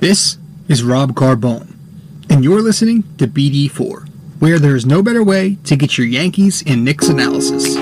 This is Rob Carbone, and you're listening to BD4, where there is no better way to get your Yankees and Knicks analysis.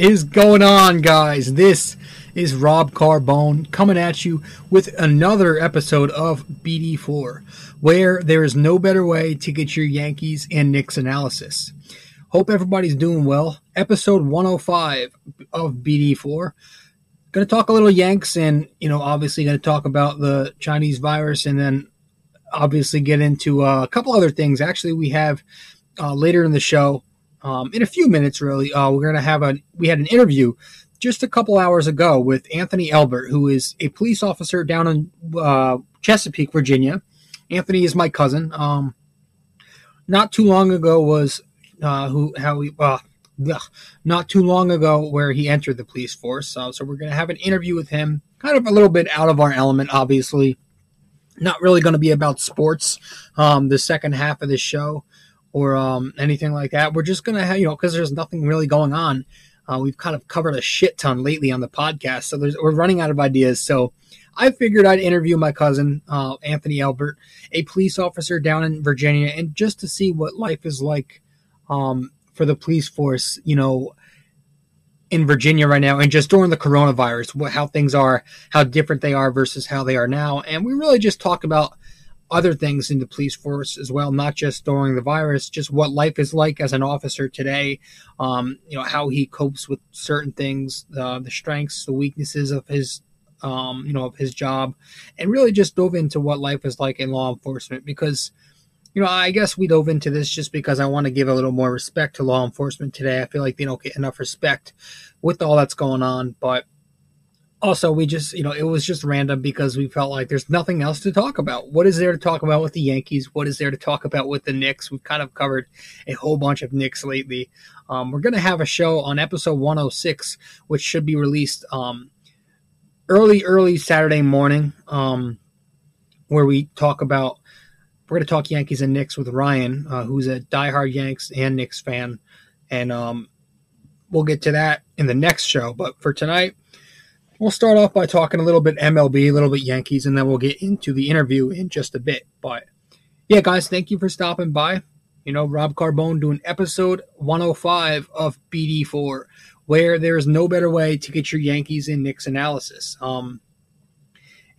Is going on, guys? This is Rob Carbone coming at you with another episode of BD4, where there is no better way to get your Yankees and Knicks analysis. Hope everybody's doing well. Episode 105 of BD4. Going to talk a little Yanks and, you know, obviously going to talk about the Chinese virus and then obviously get into uh, a couple other things. Actually, we have uh, later in the show um, in a few minutes, really. Uh, we're going to have a we had an interview just a couple hours ago with Anthony Albert, who is a police officer down in uh, Chesapeake, Virginia. Anthony is my cousin. Um, not too long ago was uh, who how he uh, ugh, not too long ago where he entered the police force. Uh, so we're going to have an interview with him, kind of a little bit out of our element, obviously. Not really going to be about sports. Um, the second half of the show or um, anything like that. We're just gonna have you know because there's nothing really going on. Uh, we've kind of covered a shit ton lately on the podcast, so we're running out of ideas. So I figured I'd interview my cousin uh, Anthony Albert, a police officer down in Virginia, and just to see what life is like um, for the police force, you know, in Virginia right now, and just during the coronavirus, what how things are, how different they are versus how they are now, and we really just talk about other things in the police force as well, not just during the virus, just what life is like as an officer today. Um, you know how he copes with certain things, uh, the strengths, the weaknesses of his, um, you know, of his job, and really just dove into what life is like in law enforcement. Because, you know, I guess we dove into this just because I want to give a little more respect to law enforcement today. I feel like they don't get enough respect with all that's going on, but also we just you know it was just random because we felt like there's nothing else to talk about. What is there to talk about with the yankees? What is there to talk about with the knicks? We've kind of covered a whole bunch of knicks lately. Um, we're going to have a show on episode 106 which should be released um, early early saturday morning um, where we talk about we're going to talk yankees and knicks with ryan uh, who's a diehard yanks and knicks fan. And um, we'll get to that in the next show. But for tonight We'll start off by talking a little bit MLB, a little bit Yankees, and then we'll get into the interview in just a bit. But yeah, guys, thank you for stopping by. You know, Rob Carbone doing episode 105 of BD4, where there is no better way to get your Yankees and Knicks analysis. Um,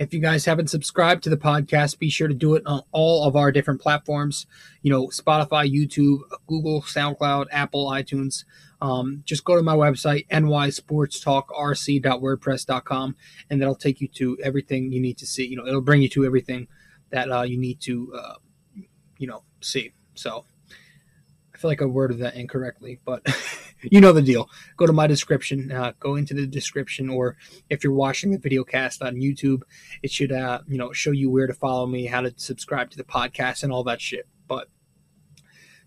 if you guys haven't subscribed to the podcast, be sure to do it on all of our different platforms. You know, Spotify, YouTube, Google, SoundCloud, Apple, iTunes. Um, just go to my website, nysportstalkrc.wordpress.com, and that'll take you to everything you need to see. You know, it'll bring you to everything that uh, you need to, uh, you know, see. So I feel like I worded that incorrectly, but you know the deal. Go to my description, uh, go into the description, or if you're watching the video cast on YouTube, it should, uh, you know, show you where to follow me, how to subscribe to the podcast, and all that shit. But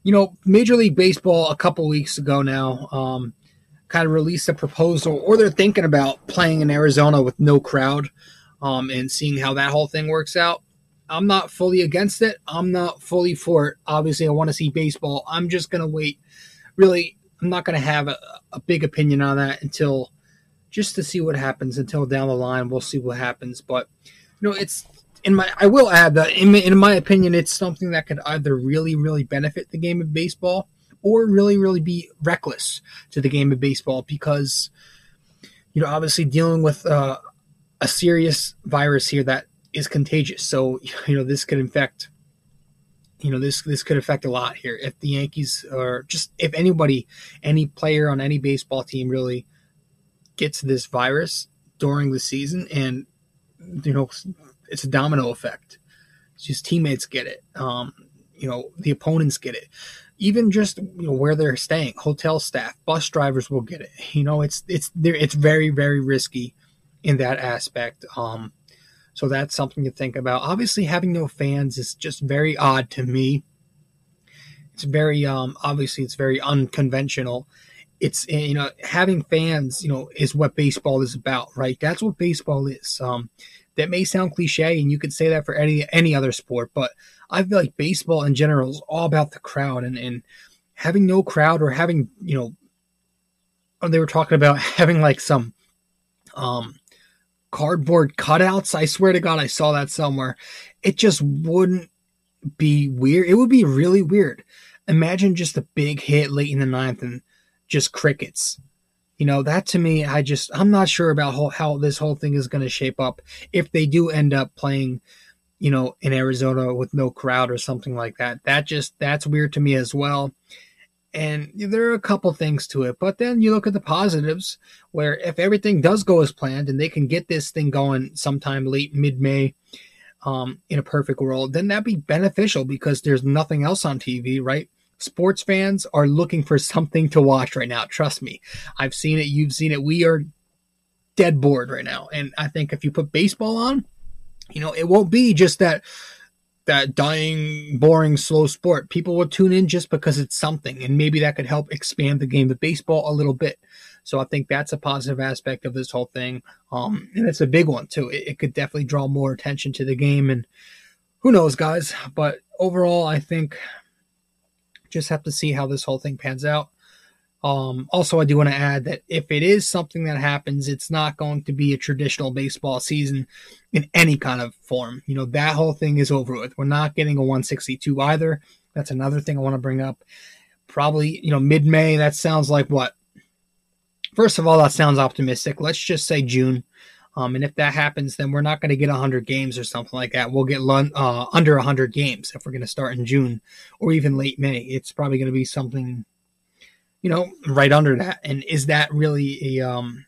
you know, Major League Baseball a couple weeks ago now um, kind of released a proposal, or they're thinking about playing in Arizona with no crowd um, and seeing how that whole thing works out. I'm not fully against it. I'm not fully for it. Obviously, I want to see baseball. I'm just going to wait. Really, I'm not going to have a, a big opinion on that until just to see what happens until down the line. We'll see what happens, but you know, it's in my. I will add that in my, in my opinion, it's something that could either really, really benefit the game of baseball or really, really be reckless to the game of baseball because you know, obviously dealing with uh, a serious virus here that is contagious. So you know, this could infect you know this this could affect a lot here. If the Yankees or just if anybody any player on any baseball team really gets this virus during the season and you know it's a domino effect. It's just teammates get it. Um you know the opponents get it. Even just you know where they're staying hotel staff bus drivers will get it. You know it's it's there it's very very risky in that aspect. Um so that's something to think about. Obviously, having no fans is just very odd to me. It's very um, obviously it's very unconventional. It's eh, you know having fans you know is what baseball is about, right? That's what baseball is. Um, that may sound cliche, and you could say that for any any other sport, but I feel like baseball in general is all about the crowd and and having no crowd or having you know they were talking about having like some um cardboard cutouts. I swear to God, I saw that somewhere. It just wouldn't be weird. It would be really weird. Imagine just a big hit late in the ninth and just crickets. You know, that to me, I just, I'm not sure about how, how this whole thing is going to shape up if they do end up playing, you know, in Arizona with no crowd or something like that. That just, that's weird to me as well. And there are a couple things to it, but then you look at the positives where if everything does go as planned and they can get this thing going sometime late mid May um, in a perfect world, then that'd be beneficial because there's nothing else on TV, right? Sports fans are looking for something to watch right now. Trust me. I've seen it. You've seen it. We are dead bored right now. And I think if you put baseball on, you know, it won't be just that that dying, boring, slow sport. People will tune in just because it's something, and maybe that could help expand the game of baseball a little bit. So I think that's a positive aspect of this whole thing, um, and it's a big one too. It, it could definitely draw more attention to the game, and who knows, guys. But overall, I think just have to see how this whole thing pans out. Um, also, I do want to add that if it is something that happens, it's not going to be a traditional baseball season in any kind of form. You know, that whole thing is over with. We're not getting a 162 either. That's another thing I want to bring up. Probably, you know, mid May, that sounds like what? First of all, that sounds optimistic. Let's just say June. Um, and if that happens, then we're not going to get 100 games or something like that. We'll get uh, under 100 games if we're going to start in June or even late May. It's probably going to be something you know, right under that. And is that really a um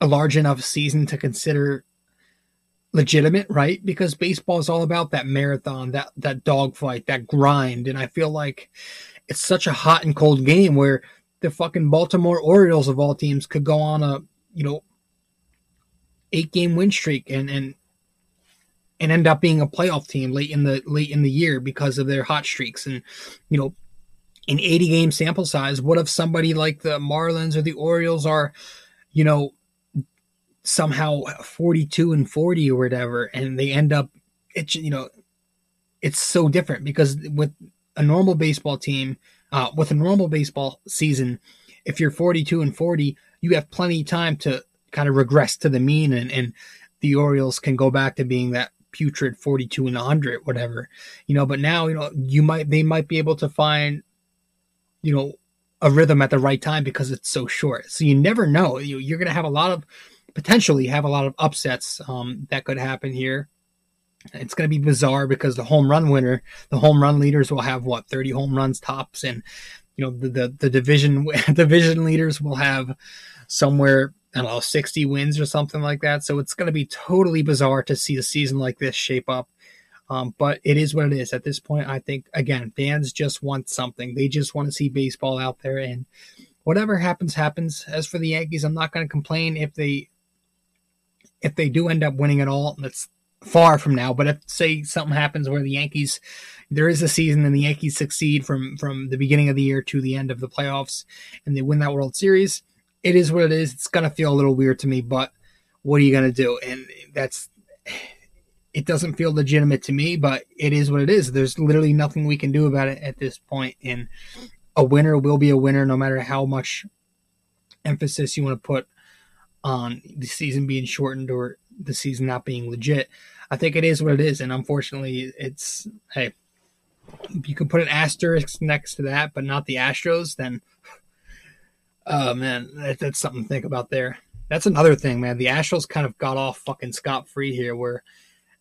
a large enough season to consider legitimate, right? Because baseball is all about that marathon, that that dogfight, that grind, and I feel like it's such a hot and cold game where the fucking Baltimore Orioles of all teams could go on a, you know, eight game win streak and and and end up being a playoff team late in the late in the year because of their hot streaks and you know an 80 game sample size. What if somebody like the Marlins or the Orioles are, you know, somehow 42 and 40 or whatever, and they end up, it's, you know, it's so different because with a normal baseball team, uh, with a normal baseball season, if you're 42 and 40, you have plenty of time to kind of regress to the mean and, and the Orioles can go back to being that putrid 42 and 100 whatever you know but now you know you might they might be able to find you know, a rhythm at the right time because it's so short. So you never know. You, you're going to have a lot of potentially have a lot of upsets um, that could happen here. It's going to be bizarre because the home run winner, the home run leaders will have what 30 home runs tops, and you know the the, the division division leaders will have somewhere I don't know 60 wins or something like that. So it's going to be totally bizarre to see a season like this shape up. Um, but it is what it is. At this point, I think again, fans just want something. They just want to see baseball out there, and whatever happens, happens. As for the Yankees, I'm not going to complain if they if they do end up winning it all. That's far from now. But if say something happens where the Yankees there is a season and the Yankees succeed from from the beginning of the year to the end of the playoffs and they win that World Series, it is what it is. It's gonna feel a little weird to me, but what are you gonna do? And that's it doesn't feel legitimate to me, but it is what it is. There's literally nothing we can do about it at this point. And a winner will be a winner no matter how much emphasis you want to put on the season being shortened or the season not being legit. I think it is what it is, and unfortunately, it's hey, you can put an asterisk next to that, but not the Astros, then oh man, that, that's something to think about there. That's another thing, man. The Astros kind of got off fucking scot free here, where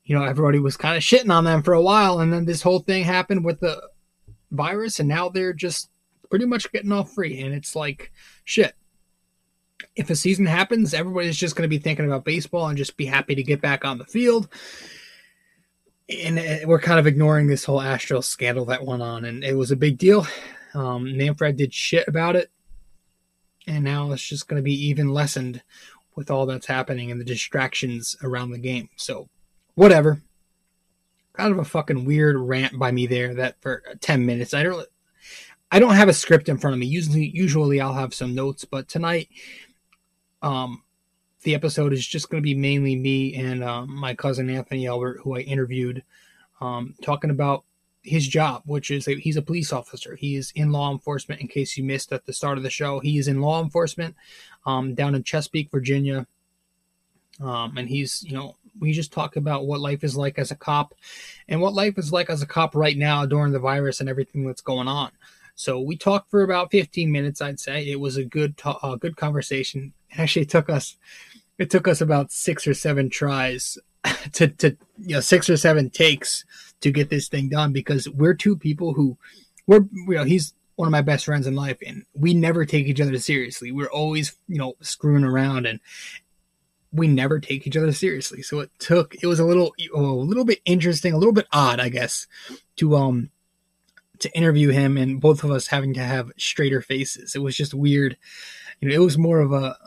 you know everybody was kind of shitting on them for a while, and then this whole thing happened with the virus, and now they're just pretty much getting off free, and it's like shit. If a season happens, everybody's just going to be thinking about baseball and just be happy to get back on the field and uh, we're kind of ignoring this whole Astros scandal that went on, and it was a big deal. Um, Manfred did shit about it, and now it's just going to be even lessened with all that's happening and the distractions around the game. So, whatever. Kind of a fucking weird rant by me there. That for ten minutes, I don't, I don't have a script in front of me. Usually, usually I'll have some notes, but tonight, um, the episode is just going to be mainly me and uh, my cousin Anthony Albert, who I interviewed, um, talking about his job, which is a, he's a police officer. He is in law enforcement. In case you missed at the start of the show, he is in law enforcement um, down in Chesapeake, Virginia. Um, and he's, you know, we just talk about what life is like as a cop and what life is like as a cop right now during the virus and everything that's going on. So we talked for about 15 minutes, I'd say. It was a good, ta- uh, good conversation. It actually took us it took us about six or seven tries to, to you know six or seven takes to get this thing done because we're two people who we're you know he's one of my best friends in life and we never take each other seriously we're always you know screwing around and we never take each other seriously so it took it was a little a little bit interesting a little bit odd i guess to um to interview him and both of us having to have straighter faces it was just weird you know it was more of a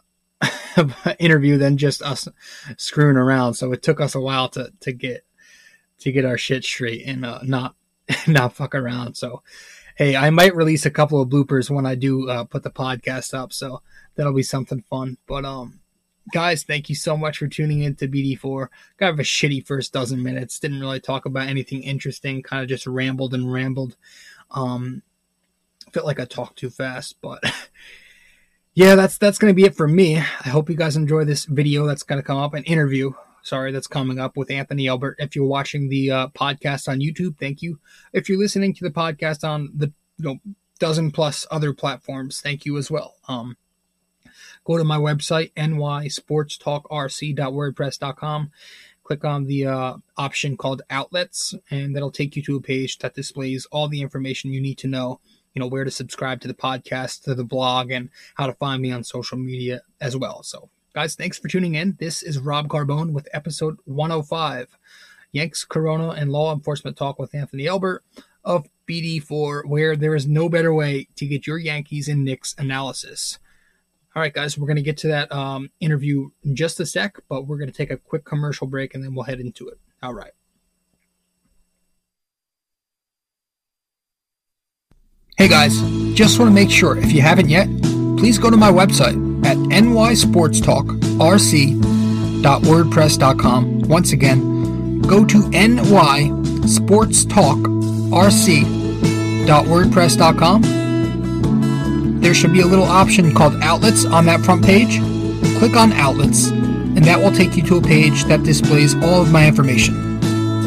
interview than just us screwing around. So it took us a while to to get to get our shit straight and uh, not not fuck around. So hey, I might release a couple of bloopers when I do uh, put the podcast up. So that'll be something fun. But um, guys, thank you so much for tuning in to BD4. Kind of a shitty first dozen minutes. Didn't really talk about anything interesting. Kind of just rambled and rambled. Um, felt like I talked too fast, but yeah, that's that's to be it for me. I hope you guys enjoy this video that's to come up, an interview, sorry, that's coming up with Anthony Albert. If you're watching the uh, podcast on YouTube, thank you. If you're listening to the podcast on the you know dozen plus other platforms, thank you as well. Um, go to my website nysportstalkrc.wordpress.com. Click on the uh, option called outlets, and that'll take you to a page that displays all the information you need to know you know where to subscribe to the podcast to the blog and how to find me on social media as well. So guys thanks for tuning in. This is rob carbone with episode 105 yanks corona and law enforcement talk with anthony albert of bd4 where there is no better way to get your yankees and knicks analysis all right guys we're going to get to that um, interview in just a sec but we're going to take a quick commercial break and then we'll head into it all right Hey guys, just want to make sure if you haven't yet, please go to my website at nysportstalkrc.wordpress.com. Once again, go to nysportstalkrc.wordpress.com. There should be a little option called outlets on that front page. Click on outlets, and that will take you to a page that displays all of my information.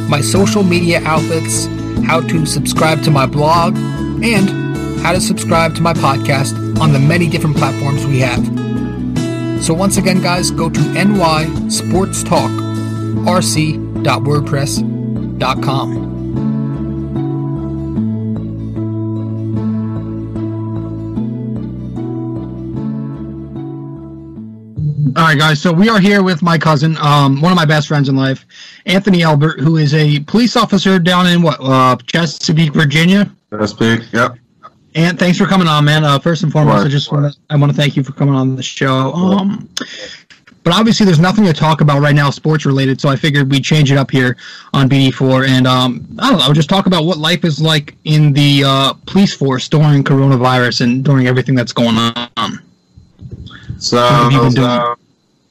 My social media outlets, how to subscribe to my blog, and how to subscribe to my podcast on the many different platforms we have. So once again, guys, go to nysportstalkrc.wordpress.com. All right, guys. So we are here with my cousin, um, one of my best friends in life, Anthony Albert, who is a police officer down in what uh, Chesapeake, Virginia. Chesapeake, yep. And thanks for coming on, man. Uh, first and foremost, Right. I just want to I want to thank you for coming on the show. Um, but obviously, there's nothing to talk about right now, sports related. So I figured we'd change it up here on BD4, and um, I don't know, just talk about what life is like in the uh, police force during coronavirus and during everything that's going on. So,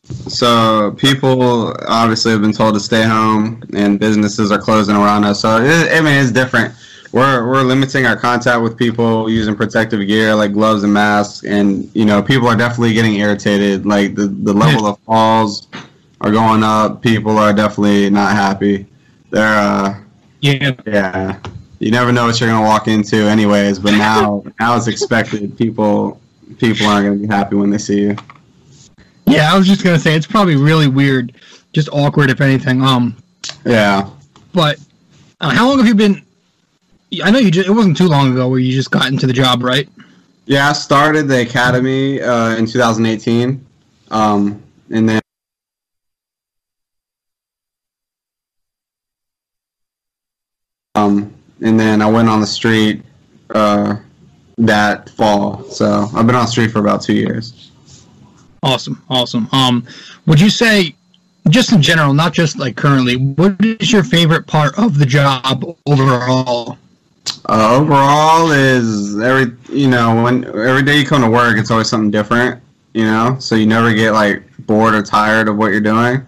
so, people obviously have been told to stay home, and businesses are closing around us. So it, I mean, it's different we're we're limiting our contact with people using protective gear like gloves and masks, and you know people are definitely getting irritated. Like the the level of falls are going up. People are definitely not happy. They're uh, Yeah, yeah. You never know what you're gonna walk into, anyways. But now now it's expected. People people aren't gonna be happy when they see you. Yeah. I was just gonna say it's probably really weird, just awkward if anything. Um, Yeah. but uh, how long have you been? I know you. Just, it wasn't too long ago where you just got into the job, right? Yeah, I started the academy uh, in 2018, um, and then um, and then I went on the street uh, that fall. So I've been on the street for about two years. Awesome, awesome. Um, would you say, just in general, not just like currently, what is your favorite part of the job overall? Uh, overall, is every you know when every day you come to work, it's always something different. You know, so you never get like bored or tired of what you're doing.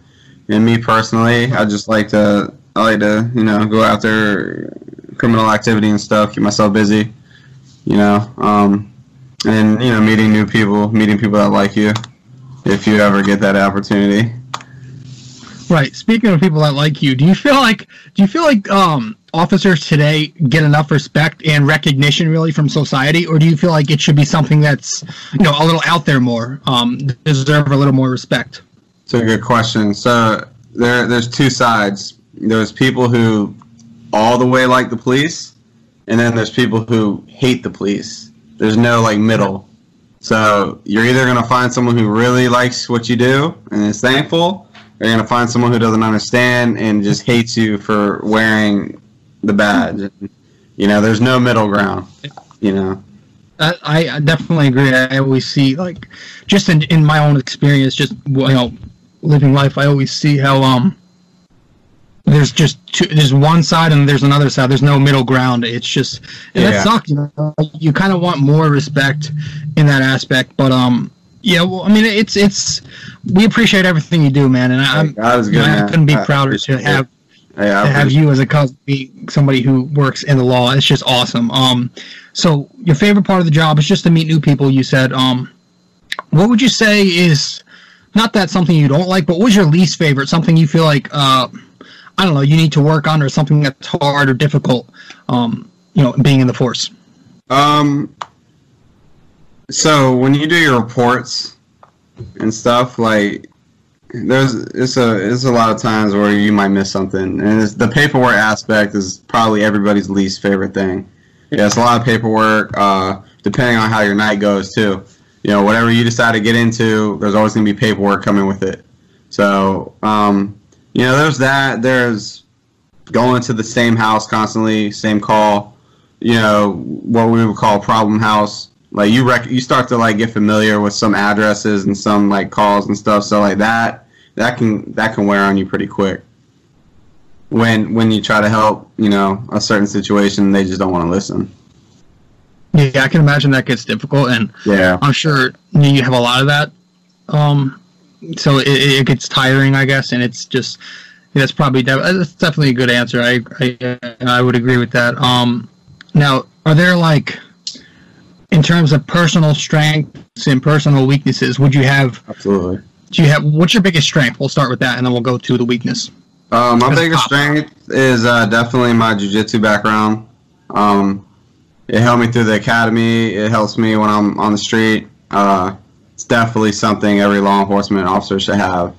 And me personally, I just like to I like to you know go after criminal activity and stuff, keep myself busy. You know, um, and you know meeting new people, meeting people that like you, if you ever get that opportunity. Right. Speaking of people that like you, do you feel like do you feel like um, officers today get enough respect and recognition really from society, or do you feel like it should be something that's you know a little out there more, um, deserve a little more respect? It's a good question. So there, there's two sides. There's people who all the way like the police, and then there's people who hate the police. There's no like middle. So you're either gonna find someone who really likes what you do and is thankful, or you're gonna find someone who doesn't understand and just hates you for wearing the badge. You know, there's no middle ground. You know. I, I definitely agree. I always see like just in, in my own experience, just you know, living life. I always see how um there's just two, there's one side and there's another side. There's no middle ground. It's just and Yeah. that sucks. You know, you kind of want more respect in that aspect, but um. Yeah, well, I mean, it's it's we appreciate everything you do, man, and I'm That was you good, know, I couldn't be I prouder to have I to have you as a cousin be somebody who works in the law. It's just awesome. Um, so your favorite part of the job is just to meet new people. You said, um, what would you say is not that something you don't like, but what was your least favorite? Something you feel like, uh, I don't know, you need to work on, or something that's hard or difficult. Um, you know, being in the force. Um. So when you do your reports and stuff, like there's it's a it's a lot of times where you might miss something, and the paperwork aspect is probably everybody's least favorite thing. Yeah, it's a lot of paperwork. Uh, depending on how your night goes too. You know, whatever you decide to get into, there's always gonna be paperwork coming with it. So, um, you know, there's that. There's going to the same house constantly, same call you know what we would call problem house like you rec- you start to like get familiar with some addresses and some like calls and stuff so like that that can that can wear on you pretty quick when when you try to help you know a certain situation they just don't want to listen Yeah, I can imagine that gets difficult, and yeah I'm sure you have a lot of that. Um, so it, it gets tiring, I guess, and it's just that's probably that's definitely a good answer. I, I I would agree with that. Um, now, are there like in terms of personal strengths and personal weaknesses? Would you have absolutely do you have what's your biggest strength? We'll start with that, and then we'll go to the weakness. Uh, my biggest strength is uh, definitely my jujitsu background. Um, it helped me through the academy. It helps me when I'm on the street. Uh, definitely something every law enforcement officer should have.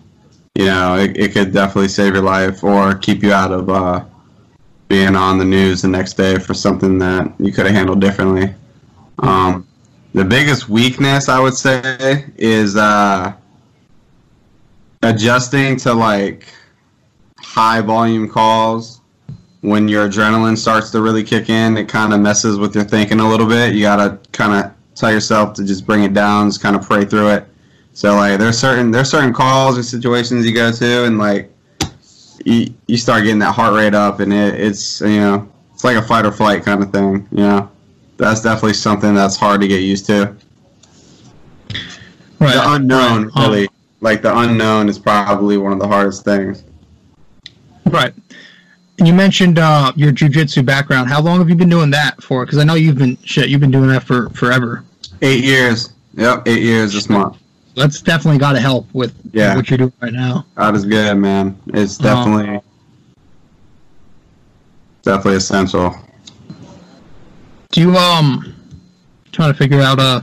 You know, it, it could definitely save your life or keep you out of uh, being on the news the next day for something that you could have handled differently. Um, the biggest weakness I would say is uh, adjusting to like high volume calls when your adrenaline starts to really kick in it kind of messes with your thinking a little bit you gotta kind of tell yourself to just bring it down just kind of pray through it so like there's certain there's certain calls or situations you go to and like you, you start getting that heart rate up and it, it's you know it's like a fight or flight kind of thing you know that's definitely something that's hard to get used to Right. the unknown Um, really like the unknown is probably one of the hardest things Right. you mentioned uh, your jujitsu background. How long have you been doing that for? Because I know you've been shit. You've been doing that for forever. Eight years. Yep, eight years this month. That's definitely got to help with Yeah. what you're doing right now. God is good, man. It's definitely definitely essential. Do you um trying to figure out uh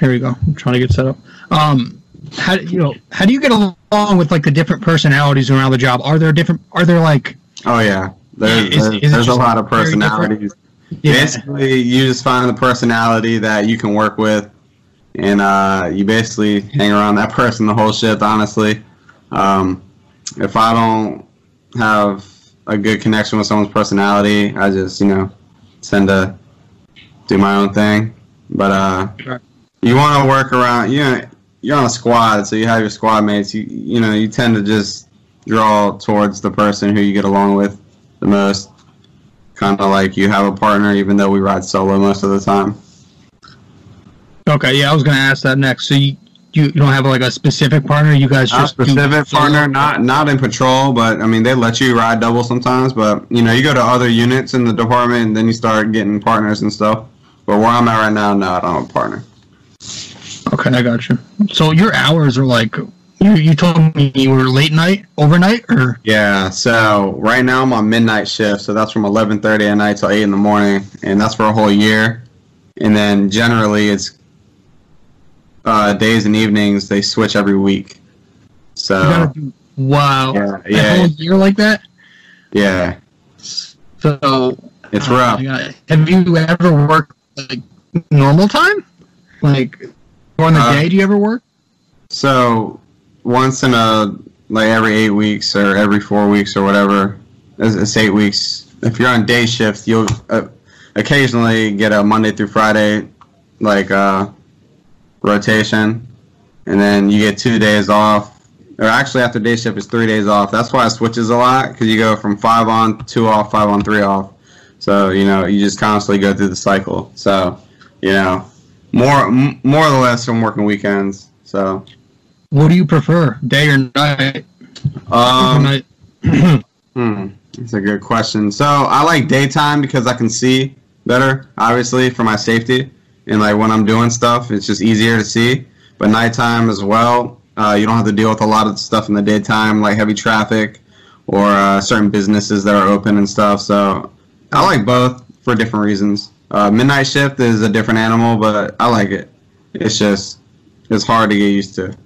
here we go. I'm trying to get set up. Um how you know how do you get along with like the different personalities around the job? Are there different are there like Oh yeah, there's Is- there's, is there's a lot of personalities. Yeah, Basically, you just find the personality that you can work with, and uh, you basically hang around that person the whole shift. Honestly, um, if I don't have a good connection with someone's personality, I just you know tend to do my own thing. But uh, Right. you want to work around. You know, you're on a squad, so you have your squad mates. You you know you tend to just draw towards the person who you get along with the most. Kind of like you have a partner, even though we ride solo most of the time. Okay, yeah, I was gonna ask that next. So you you, don't have like a specific partner, you guys Not just specific solo? partner, not not in patrol, but I mean they let you ride double sometimes. But you know you go to other units in the department, and then you start getting partners and stuff. But where I'm at right now, no, I don't have a partner. Okay, I got you. So your hours are like you you told me you were late night, overnight or Yeah, so right now I'm on midnight shift, so that's from 11:30 at night till 8 in the morning, and that's for a whole year. And then generally it's uh, days and evenings they switch every week. So do wow. yeah, A yeah, whole year like that? yeah, So it's Oh rough. God. Have you ever worked like normal time? Like during the Uh, day? Do you ever work? So once in a like every eight weeks or every four weeks or whatever, it's, it's eight weeks. If you're on day shift, you'll uh, occasionally get a Monday through Friday like uh, rotation, and then you get two days off. Or actually, after day shift, is three days off. That's why it switches a lot because you go from five on, two off, five on, three off. So you know you just constantly go through the cycle. So you know more m- more or less I'm working weekends. So What do you prefer, day or night? um, night. hmm, that's a good question. So I like daytime because I can see better, obviously for my safety, and like when I'm doing stuff, it's just easier to see. But nighttime as well, uh, you don't have to deal with a lot of stuff in the daytime, like heavy traffic or uh, certain businesses that are open and stuff. So I like both for different reasons. Uh, midnight shift is a different animal, but I like it. It's just it's hard to get used to.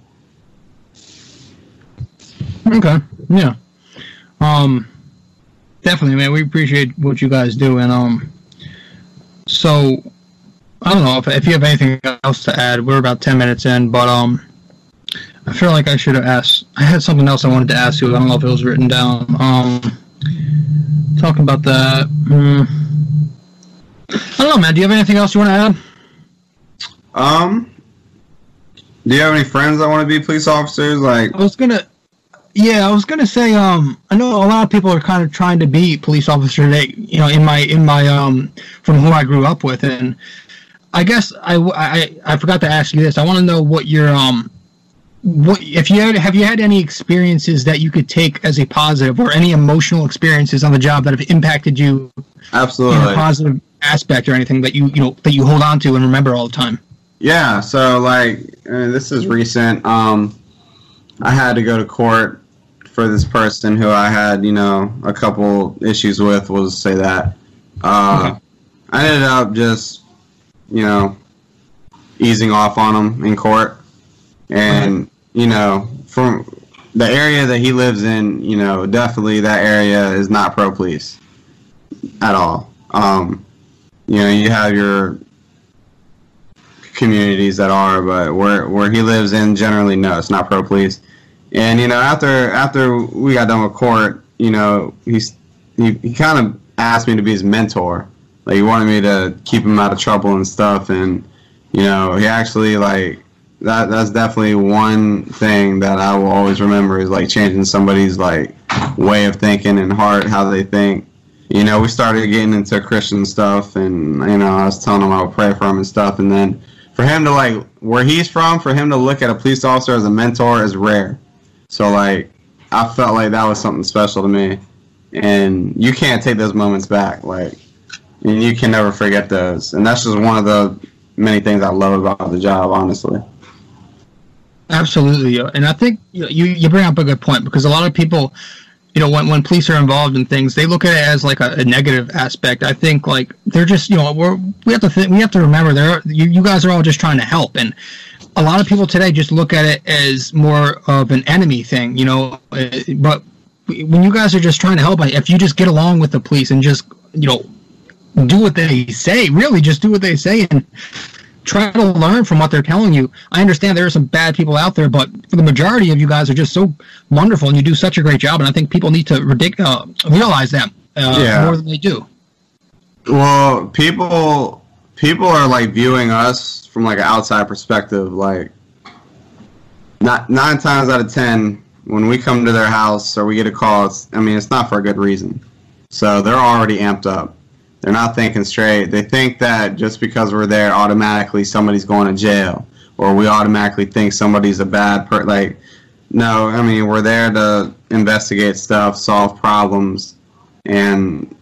Okay. Yeah. Um definitely man, we appreciate what you guys do and um so I don't know if, if you have anything else to add. We're about 10 minutes in, but um I feel like I should have asked I had something else I wanted to ask you. I don't know if it was written down. Um talking about that. hmm. I don't know, man. Do you have anything else you want to add? Um, do you have any friends that want to be police officers? Like, I was gonna, yeah, I was gonna say, um, I know a lot of people are kind of trying to be police officer today. You know, in my in my um, from who I grew up with, and I guess I I I forgot to ask you this. I want to know what your um, what if you had have you had any experiences that you could take as a positive, or any emotional experiences on the job that have impacted you in a absolutely. positive aspect, or anything that you you know that you hold on to and remember all the time. Yeah. So, like, uh, this is recent. Um, I had to go to court for this person who I had, you know, a couple issues with. We'll just say that. Uh, Okay. I ended up just, you know, easing off on him in court, and you know, from the area that he lives in, you know, definitely that area is not pro police at all. Um, you know, you have your communities that are, but where where he lives in, generally, no, it's not pro police. And you know, after after we got done with court, you know, he's he, he kind of asked me to be his mentor. Like he wanted me to keep him out of trouble and stuff. And you know, he actually like that. That's definitely one thing that I will always remember is like changing somebody's like way of thinking and heart, how they think. You know, we started getting into Christian stuff, and you know, I was telling him I would pray for him and stuff, and then for him to like where he's from, for him to look at a police officer as a mentor is rare. So like, I felt like that was something special to me, and you can't take those moments back. Like, and you can never forget those. And that's just one of the many things I love about the job, honestly. Absolutely, uh, and I think you you bring up a good point because a lot of people, you know, when when police are involved in things, they look at it as like a, a negative aspect. I think like they're just you know we're we have to think, we have to remember there you you guys are all just trying to help, and a lot of people today just look at it as more of an enemy thing, you know. uh, But when you guys are just trying to help, if you just get along with the police and just you know do what they say, really just do what they say and try to learn from what they're telling you. I understand there are some bad people out there, but for the majority of you guys are just so wonderful and you do such a great job. And I think people need to ridic- uh, realize that uh, Yeah. more than they do. Well, people people are like viewing us from like an outside perspective. Like, not nine times out of ten, when we come to their house or we get a call, it's, I mean, it's not for a good reason. So they're already amped up. They're not thinking straight. They think that just because we're there, automatically somebody's going to jail, or we automatically think somebody's a bad per. Like, no, I mean, we're there to investigate stuff, solve problems, and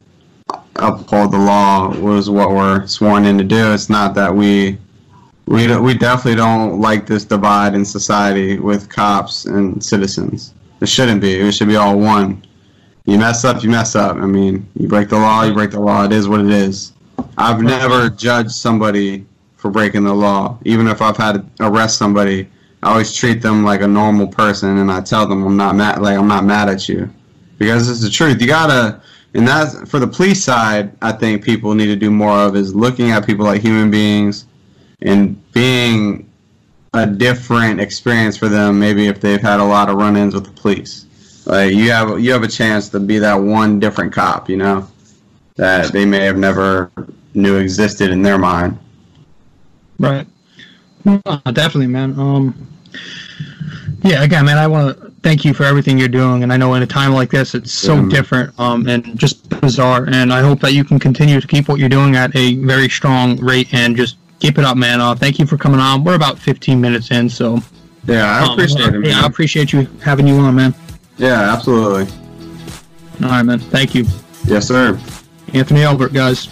uphold the law was what we're sworn in to do. It's not that we we we definitely don't like this divide in society with cops and citizens. It shouldn't be. It should be all one. You mess up, you mess up. I mean, you break the law, you break the law. It is what it is. I've never judged somebody for breaking the law. Even if I've had to arrest somebody, I always treat them like a normal person, and I tell them I'm not mad. Like I'm not mad at you, because it's the truth. You gotta, and that's for the police side. I think people need to do more of is looking at people like human beings, and being a different experience for them. Maybe if they've had a lot of run-ins with the police, like you have you have a chance to be that one different cop. You know that they may have never knew existed in their mind. Right. No, definitely, man. Um, yeah, again, man, I want to thank you for everything you're doing, and I know in a time like this, it's so Yeah, different um, and just bizarre. And I hope that you can continue to keep what you're doing at a very strong rate and just keep it up, man. Uh, thank you for coming on. We're about 15 minutes in, so Yeah, I um, appreciate it. Man. Yeah, I appreciate you having you on, man. yeah, absolutely. All right, man. Thank you, Yes, sir. Anthony Albert, guys.